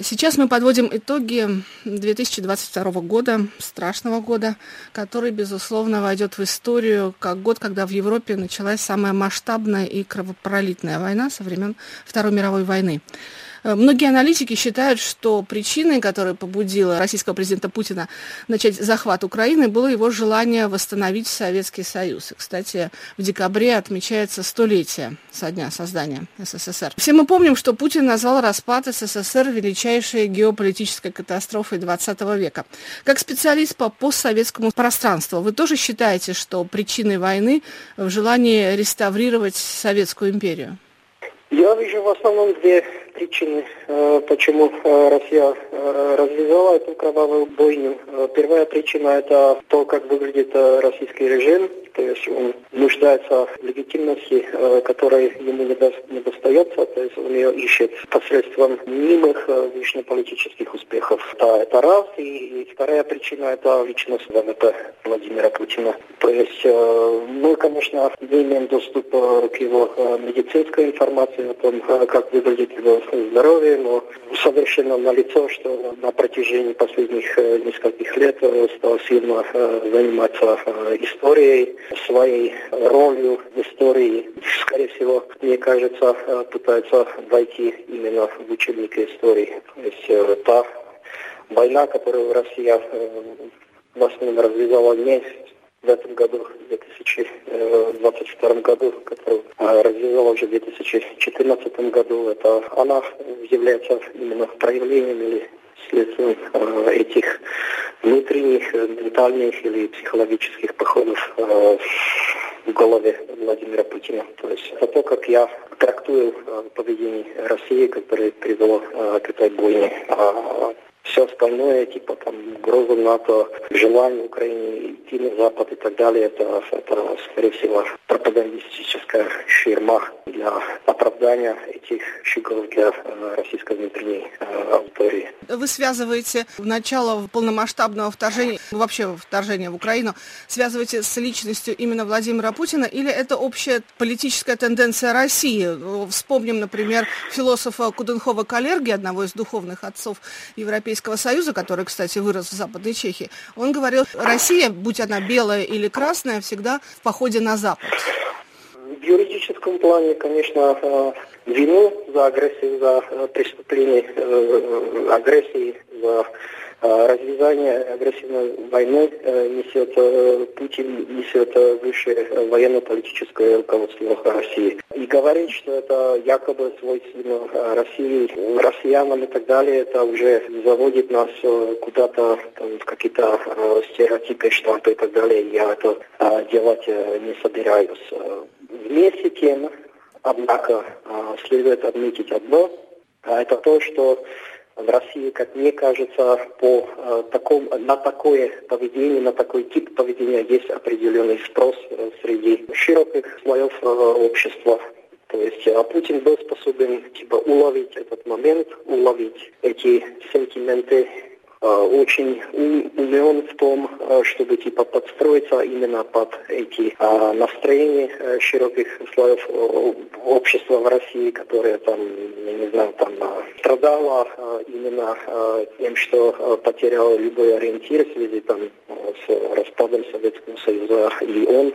Сейчас мы подводим итоги 2022 года, страшного года, который, безусловно, войдет в историю как год, когда в Европе началась самая масштабная и кровопролитная война со времен Второй мировой войны. Э, многие аналитики считают, что причиной, которая побудила российского президента Путина начать захват Украины, было его желание восстановить Советский Союз. И, кстати, в декабре отмечается столетие со дня создания СССР. Все мы помним, что Путин назвал распад СССР величайшей геополитической катастрофой XX века. Как специалист по постсоветскому пространству, вы тоже считаете, что причиной войны в желании реставрировать Советскую империю? Я вижу в основном две причины, э, почему э, Россия э, развязала эту кровавую бойню. Первая причина – это то, как выглядит российский режим, то есть он нуждается в легитимности, которой ему не, до, не достается, то есть он ее ищет посредством мнимых внешнеполитических успехов. Это, это раз. И, и вторая причина – это личность ВВП Владимира Путина. То есть мы, конечно, не имеем доступа к его медицинской информации о том, как выглядит его здоровье, но совершенно налицо, что на протяжении последних э, нескольких лет э, стал сильно э, заниматься историей, своей ролью в истории. Скорее всего, мне кажется, пытается войти именно в учебники истории. То есть та война, которую Россия в основном развязала не в этом году, в 2022 году, которую развивала уже в 2014 году. Это она является именно проявлением или следствием э, этих внутренних, ментальных или психологических походов э, в голове Владимира Путина. То есть это то, как я трактую э, поведение России, которое привело к этой бойне. Все остальное, типа там угроза НАТО, желание Украины идти на Запад и так далее, это, это скорее всего, пропагандистическая ширма для оправдания этих шагов для э, российской внутренней э, аудитории. Вы связываете начало полномасштабного вторжения, вообще вторжения в Украину, связываете с личностью именно Владимира Путина, или это общая политическая тенденция России? Вспомним, например, философа Куденхова Калерги, одного из духовных отцов Европейского Союза, который, кстати, вырос в Западной Чехии. Он говорил, Россия, будь она белая или красная, всегда в походе на Запад. В юридическом плане, конечно, э, вину за агрессию, за э, преступление э, агрессии, за развязание агрессивной войны несет Путин, несет высшее военно-политическое руководство России. И говорить, что это якобы свойственно России, россиянам и так далее, это уже заводит нас куда-то в какие-то стереотипы, штампы и так далее. Я это делать не собираюсь. Вместе тем, однако, а, следует отметить одно, а это то, что в России, как мне кажется, по э, таком, на такое поведение, на такой тип поведения есть определенный спрос э, среди широких слоев э, общества. То есть а Путин был способен типа уловить этот момент, уловить эти сентименты очень умен в том, э, чтобы типа подстроиться именно под эти э, настроения широких слоев общества в России, которые там, я не знаю, там страдала именно тем, что потерял любой ориентир в связи там с распадом Советского Союза, и он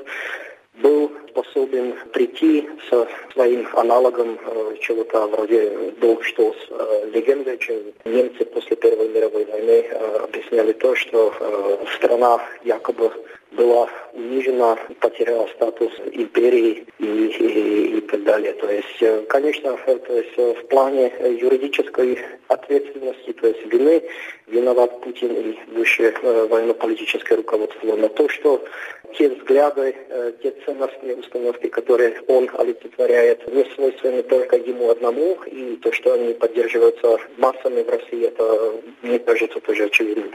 был способен прийти со своим аналогом э, чего-то вроде «Долг что э, легендой», чем немцы после Первой мировой войны э, объясняли то, что э, страна якобы была унижена, потеряла статус империи и, и, и так далее. То есть, э, конечно, то есть э, в плане юридической ответственности, то есть вины, виноват Путин и высшее э, военно-политическое руководство. Но то, что те взгляды, те ценностные установки, которые он олицетворяет, не свойственны только ему одному, и то, что они поддерживаются массами в России, это, мне кажется, тоже очевидно.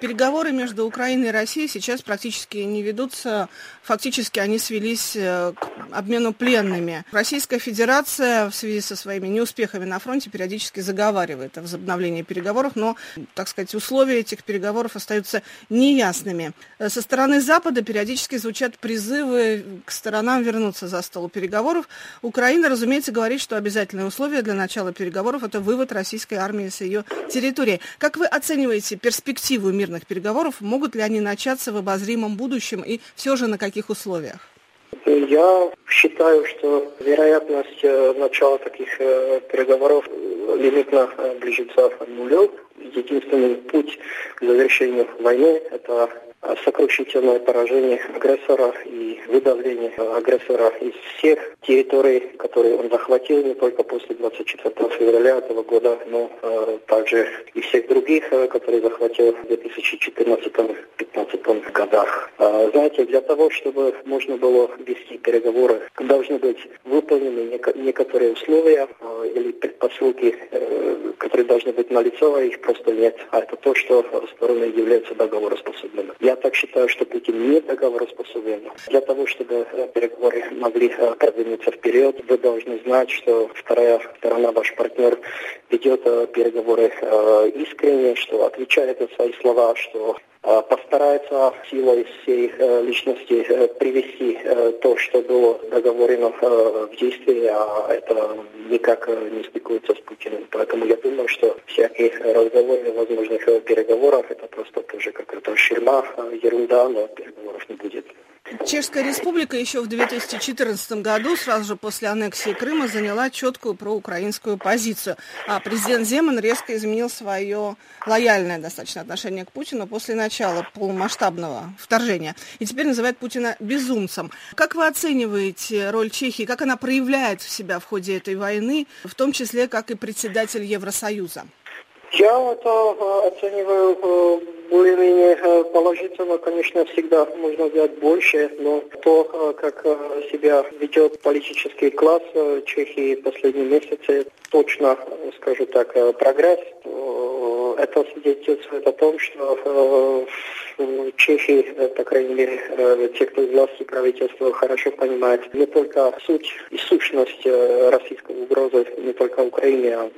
Переговоры между Украиной и Россией сейчас практически не ведутся. Фактически они свелись э, к обмену пленными. Российская Федерация в связи со своими неуспехами на фронте периодически заговаривает о возобновлении переговоров, но, так сказать, условия этих переговоров остаются неясными. Э, со стороны Запада периодически звучат призывы к сторонам вернуться за стол переговоров. Украина, разумеется, говорит, что обязательное условие для начала переговоров – это вывод российской армии с ее территории. Как вы оцениваете перспективу мирных переговоров? Могут ли они начаться в обозримом будущем и все же на каких условиях? Я считаю, что вероятность э, начала таких э, переговоров лимитно э, ближется к нулю. Единственный путь к завершению войны – это сокрушительное поражение агрессора и выдавление агрессора из всех территорий, которые он захватил не только после 24 февраля этого года, но э, также и всех других, э, которые захватил в 2014-2015 годах. Э, знаете, для того, чтобы можно было вести переговоры, должны быть выполнены нек- некоторые условия э, или предпосылки, э, которые должны быть налицо, а их просто нет. А это то, что стороны являются договороспособными. Я так считаю, что Путин не договороспособен. Для того, чтобы э, переговоры могли э, продвинуться вперед, вы должны знать, что вторая сторона, ваш партнер, ведет э, переговоры искренне, что отвечает на свои слова, что постарается силой всей личности привести то, что было договорено в действие, а это никак не стыкуется с Путиным. Поэтому я думаю, что всякие разговоры возможных переговорах это просто тоже какая-то ширма, ерунда, но переговоров не будет. Чешская республика еще в 2014 году, сразу же после аннексии Крыма, заняла четкую проукраинскую позицию. А президент Земан резко изменил свое лояльное достаточно отношение к Путину после начала полномасштабного вторжения. И теперь называет Путина безумцем. Как вы оцениваете роль Чехии? Как она проявляет себя в ходе этой войны, в том числе как и председатель Евросоюза? Я это э, оцениваю э, более-менее э, положительно. Конечно, всегда можно сделать больше, но то, как себя ведет политический класс Чехии последние месяцы, точно, скажу так, прогресс. Это свидетельствует о том, что в Чехии, по крайней мере, те, кто из власти правительства, хорошо понимает не только суть и сущность российской угрозы, не только Украине, а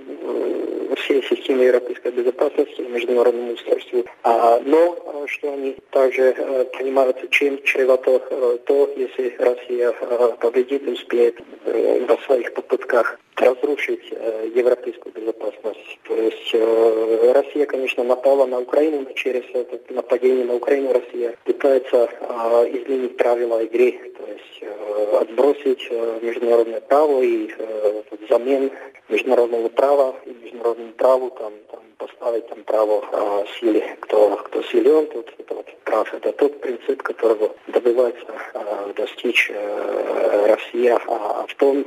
всей системе европейской безопасности международному устройству. А, но что они также понимают, чем чревато то, если Россия победит и успеет а, в своих попытках разрушить э, европейскую безопасность. То есть э, Россия, конечно, напала на Украину, через это нападение на Украину Россия пытается э, изменить правила игры, то есть э, отбросить э, международное право и э, взамен международного права и международному праву там, там поставить там право э, силе, кто, кто силен, тут это вот прав. Это тот принцип, которого добивается э, достичь э, Россия. А, а в том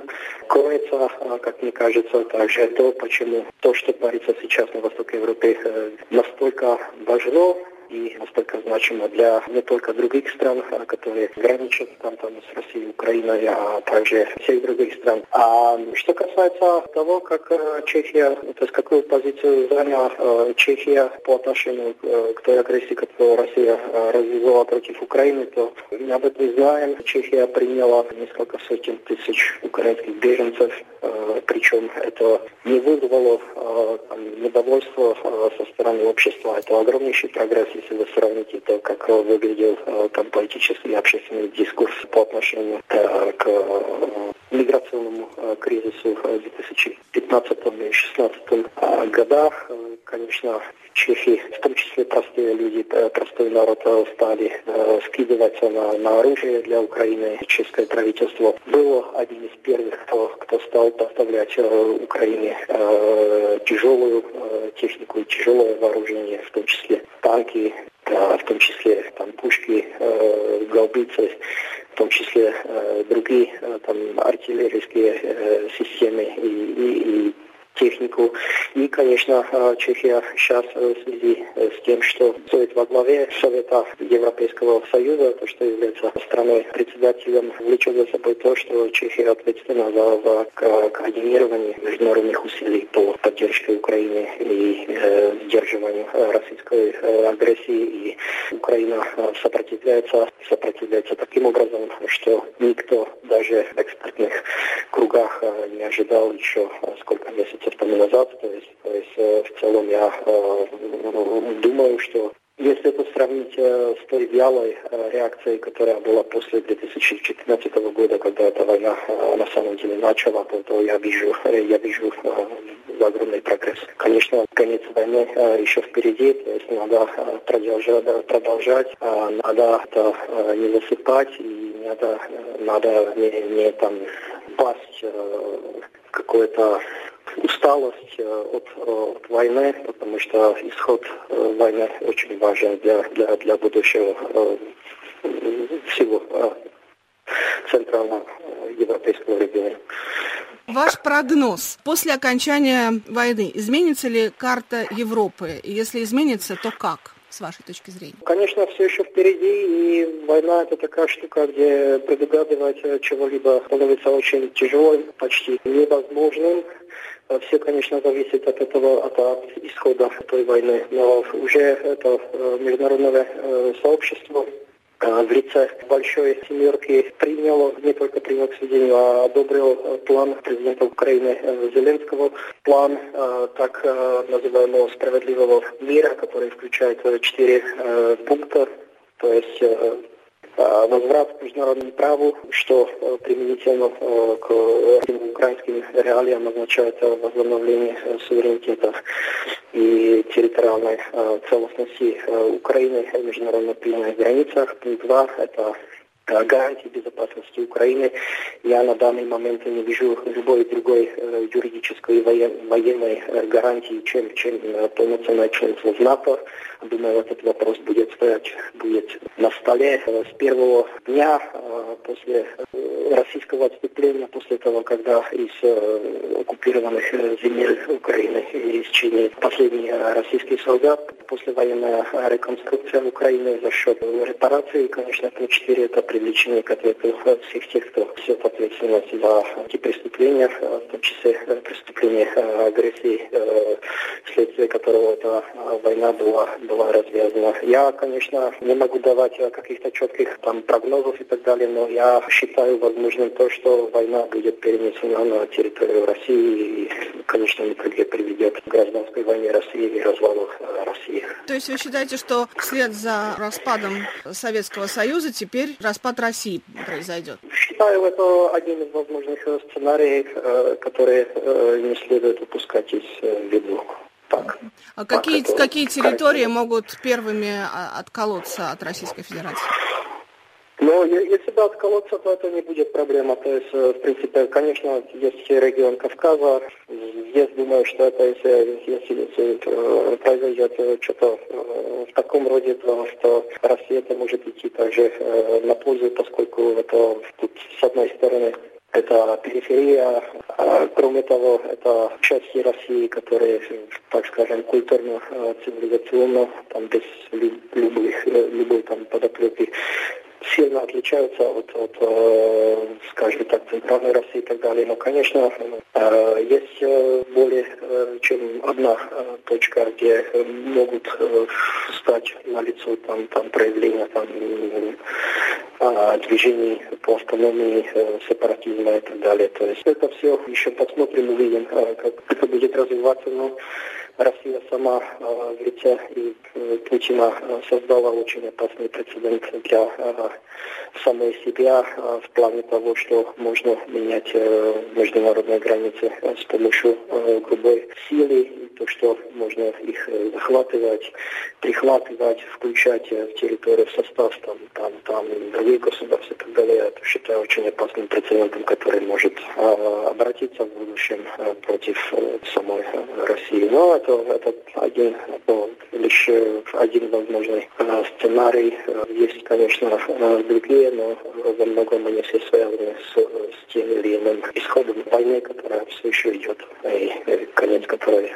кроется, э, как мне кажется, также то, почему то, что творится сейчас на Востоке Европы, э, настолько важно и настолько значимо для не только других стран, а, которые граничат там, там с Россией, Украиной, а также всех других стран. А что касается того, как э, Чехия, то есть какую позицию заняла э, Чехия по отношению э, к той агрессии, которую Россия развязала против Украины, то этом знаем. Чехия приняла несколько сотен тысяч украинских беженцев, причем это не вызвало там, недовольства со стороны общества. Это огромнейший прогресс, если вы сравните то, как выглядел э, там политический и общественный дискурс по отношению э, к э, миграционному кризису в 2015 и 2016 годах, конечно, в Чехии, в том числе простые люди, простой народ стали скидываться на, на оружие для Украины. Чешское правительство было одним из первых, кто, кто стал поставлять Украине тяжелую технику и тяжелое вооружение, в том числе танки, в том числе там пушки, э, гаубицы, в том числе э, другие э, там артиллерийские э, системы и, и, и технику. И, конечно, Чехия сейчас в связи с тем, что стоит во главе Совета Европейского Союза, то, что является страной председателем, влечет за собой то, что Чехия ответственна за, за координирование международных усилий по поддержке Украины и э, сдерживанию российской э, агрессии. И Украина сопротивляется, сопротивляется таким образом, что никто даже в экспертных кругах э, не ожидал еще сколько месяцев тому назад. То есть, то есть в целом я думаю, что если это сравнить э, с той вялой э, реакцией, которая была после 2014 года, когда эта война э, на самом деле начала, то, то я вижу, я вижу э, огромный прогресс. Конечно, конец войны э, еще впереди, то есть надо э, продолжать, продолжать э, надо это э, не засыпать и надо, э, надо не, не там пасть э, какое-то усталость э, от, э, от войны, потому что исход э, войны очень важен для, для, для будущего всего центрального европейского региона. Ваш прогноз. После окончания войны изменится ли карта Европы? И если изменится, то как? С вашей точки зрения? Конечно, все еще впереди, и война это такая штука, где предугадывать чего-либо становится очень тяжелым, почти невозможным. Э, все, конечно, зависит от этого, от, от исхода той войны. Но уже это э, международное э, сообщество в лице Большой Семерки принял, не только принял к сведению, а одобрил план президента Украины Зеленского, план так называемого справедливого мира, который включает четыре пункта, то есть Э, возврат к международному праву, что э, применительно э, к украинским реалиям означает возобновление суверенитета и территориальной целостности Украины в международно принятых границах. Пункт это гарантии безопасности Украины. Я на данный момент не вижу любой другой э, юридической военной э, гарантии, чем, чем э, полноценное членство в НАТО. Думаю, этот вопрос будет стоять будет на столе с первого дня после российского отступления, после того, когда из оккупированных земель Украины исчезли последние российские солдаты, послевоенная реконструкция Украины за счет репараций, конечно, пункт 4 это привлечение к ответу всех тех, кто несет ответственность за эти преступления, в том числе преступления агрессии, вследствие которого эта война была, была развязана. Я, конечно, не могу давать каких-то четких там прогнозов и так далее, но я считаю возможным то, что война будет перенесена на территорию России и, конечно, в итоге приведет к гражданской войне России и развалу России. То есть вы считаете, что вслед за распадом Советского Союза теперь распад распад России произойдет? Считаю, это один из возможных э, сценариев, э, которые э, не следует упускать из виду. Так. А какие, так, какие территории могут первыми а, отколоться от Российской Федерации? Но если бы отколоться, то это не будет проблема. То есть, в принципе, конечно, есть регион Кавказа. Я думаю, что это, если, если, если произойдет что-то в таком роде, то что Россия это может идти также э, на пользу, поскольку это тут, с одной стороны это периферия, а кроме того, это части России, которые, так скажем, культурно, э, цивилизационно, там без любых, э, любой там подоплеки сильно отличаются от, от э, скажем так, центральной России и так далее. Но, конечно, э, есть э, более чем одна точка, где могут стать на лицо там, там проявления там, движений по автономии, сепаратизма и так далее. То есть это все еще посмотрим, увидим, как это будет развиваться. Но Россия сама в лице и Путина создала очень опасный прецедент для самой себя в плане того, что можно менять международные границы с помощью грубой силы, то, что можно их захватывать, прихватывать, включать в территорию в состав там, там, там других государств и так далее. Это считаю очень опасным прецедентом, который может обратиться в будущем против самой России. Но это, это один, ну, лишь один возможный сценарий. Есть, конечно, другие, но во многом они все связаны с, с тем или иным исходом войны, которая все еще идет, и конец которой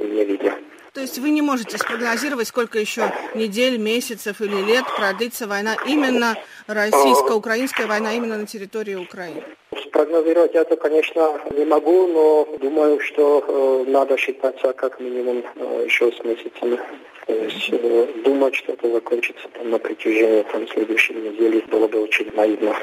не видно. То есть вы не можете спрогнозировать, сколько еще недель, месяцев или лет продлится война, именно российско-украинская война, именно на территории Украины? Спрогнозировать это, конечно, не могу, но думаю, что э, надо считаться как минимум э, еще с месяцами. То есть э, думать, что это закончится там, на протяжении там, следующей недели было бы очень наивно.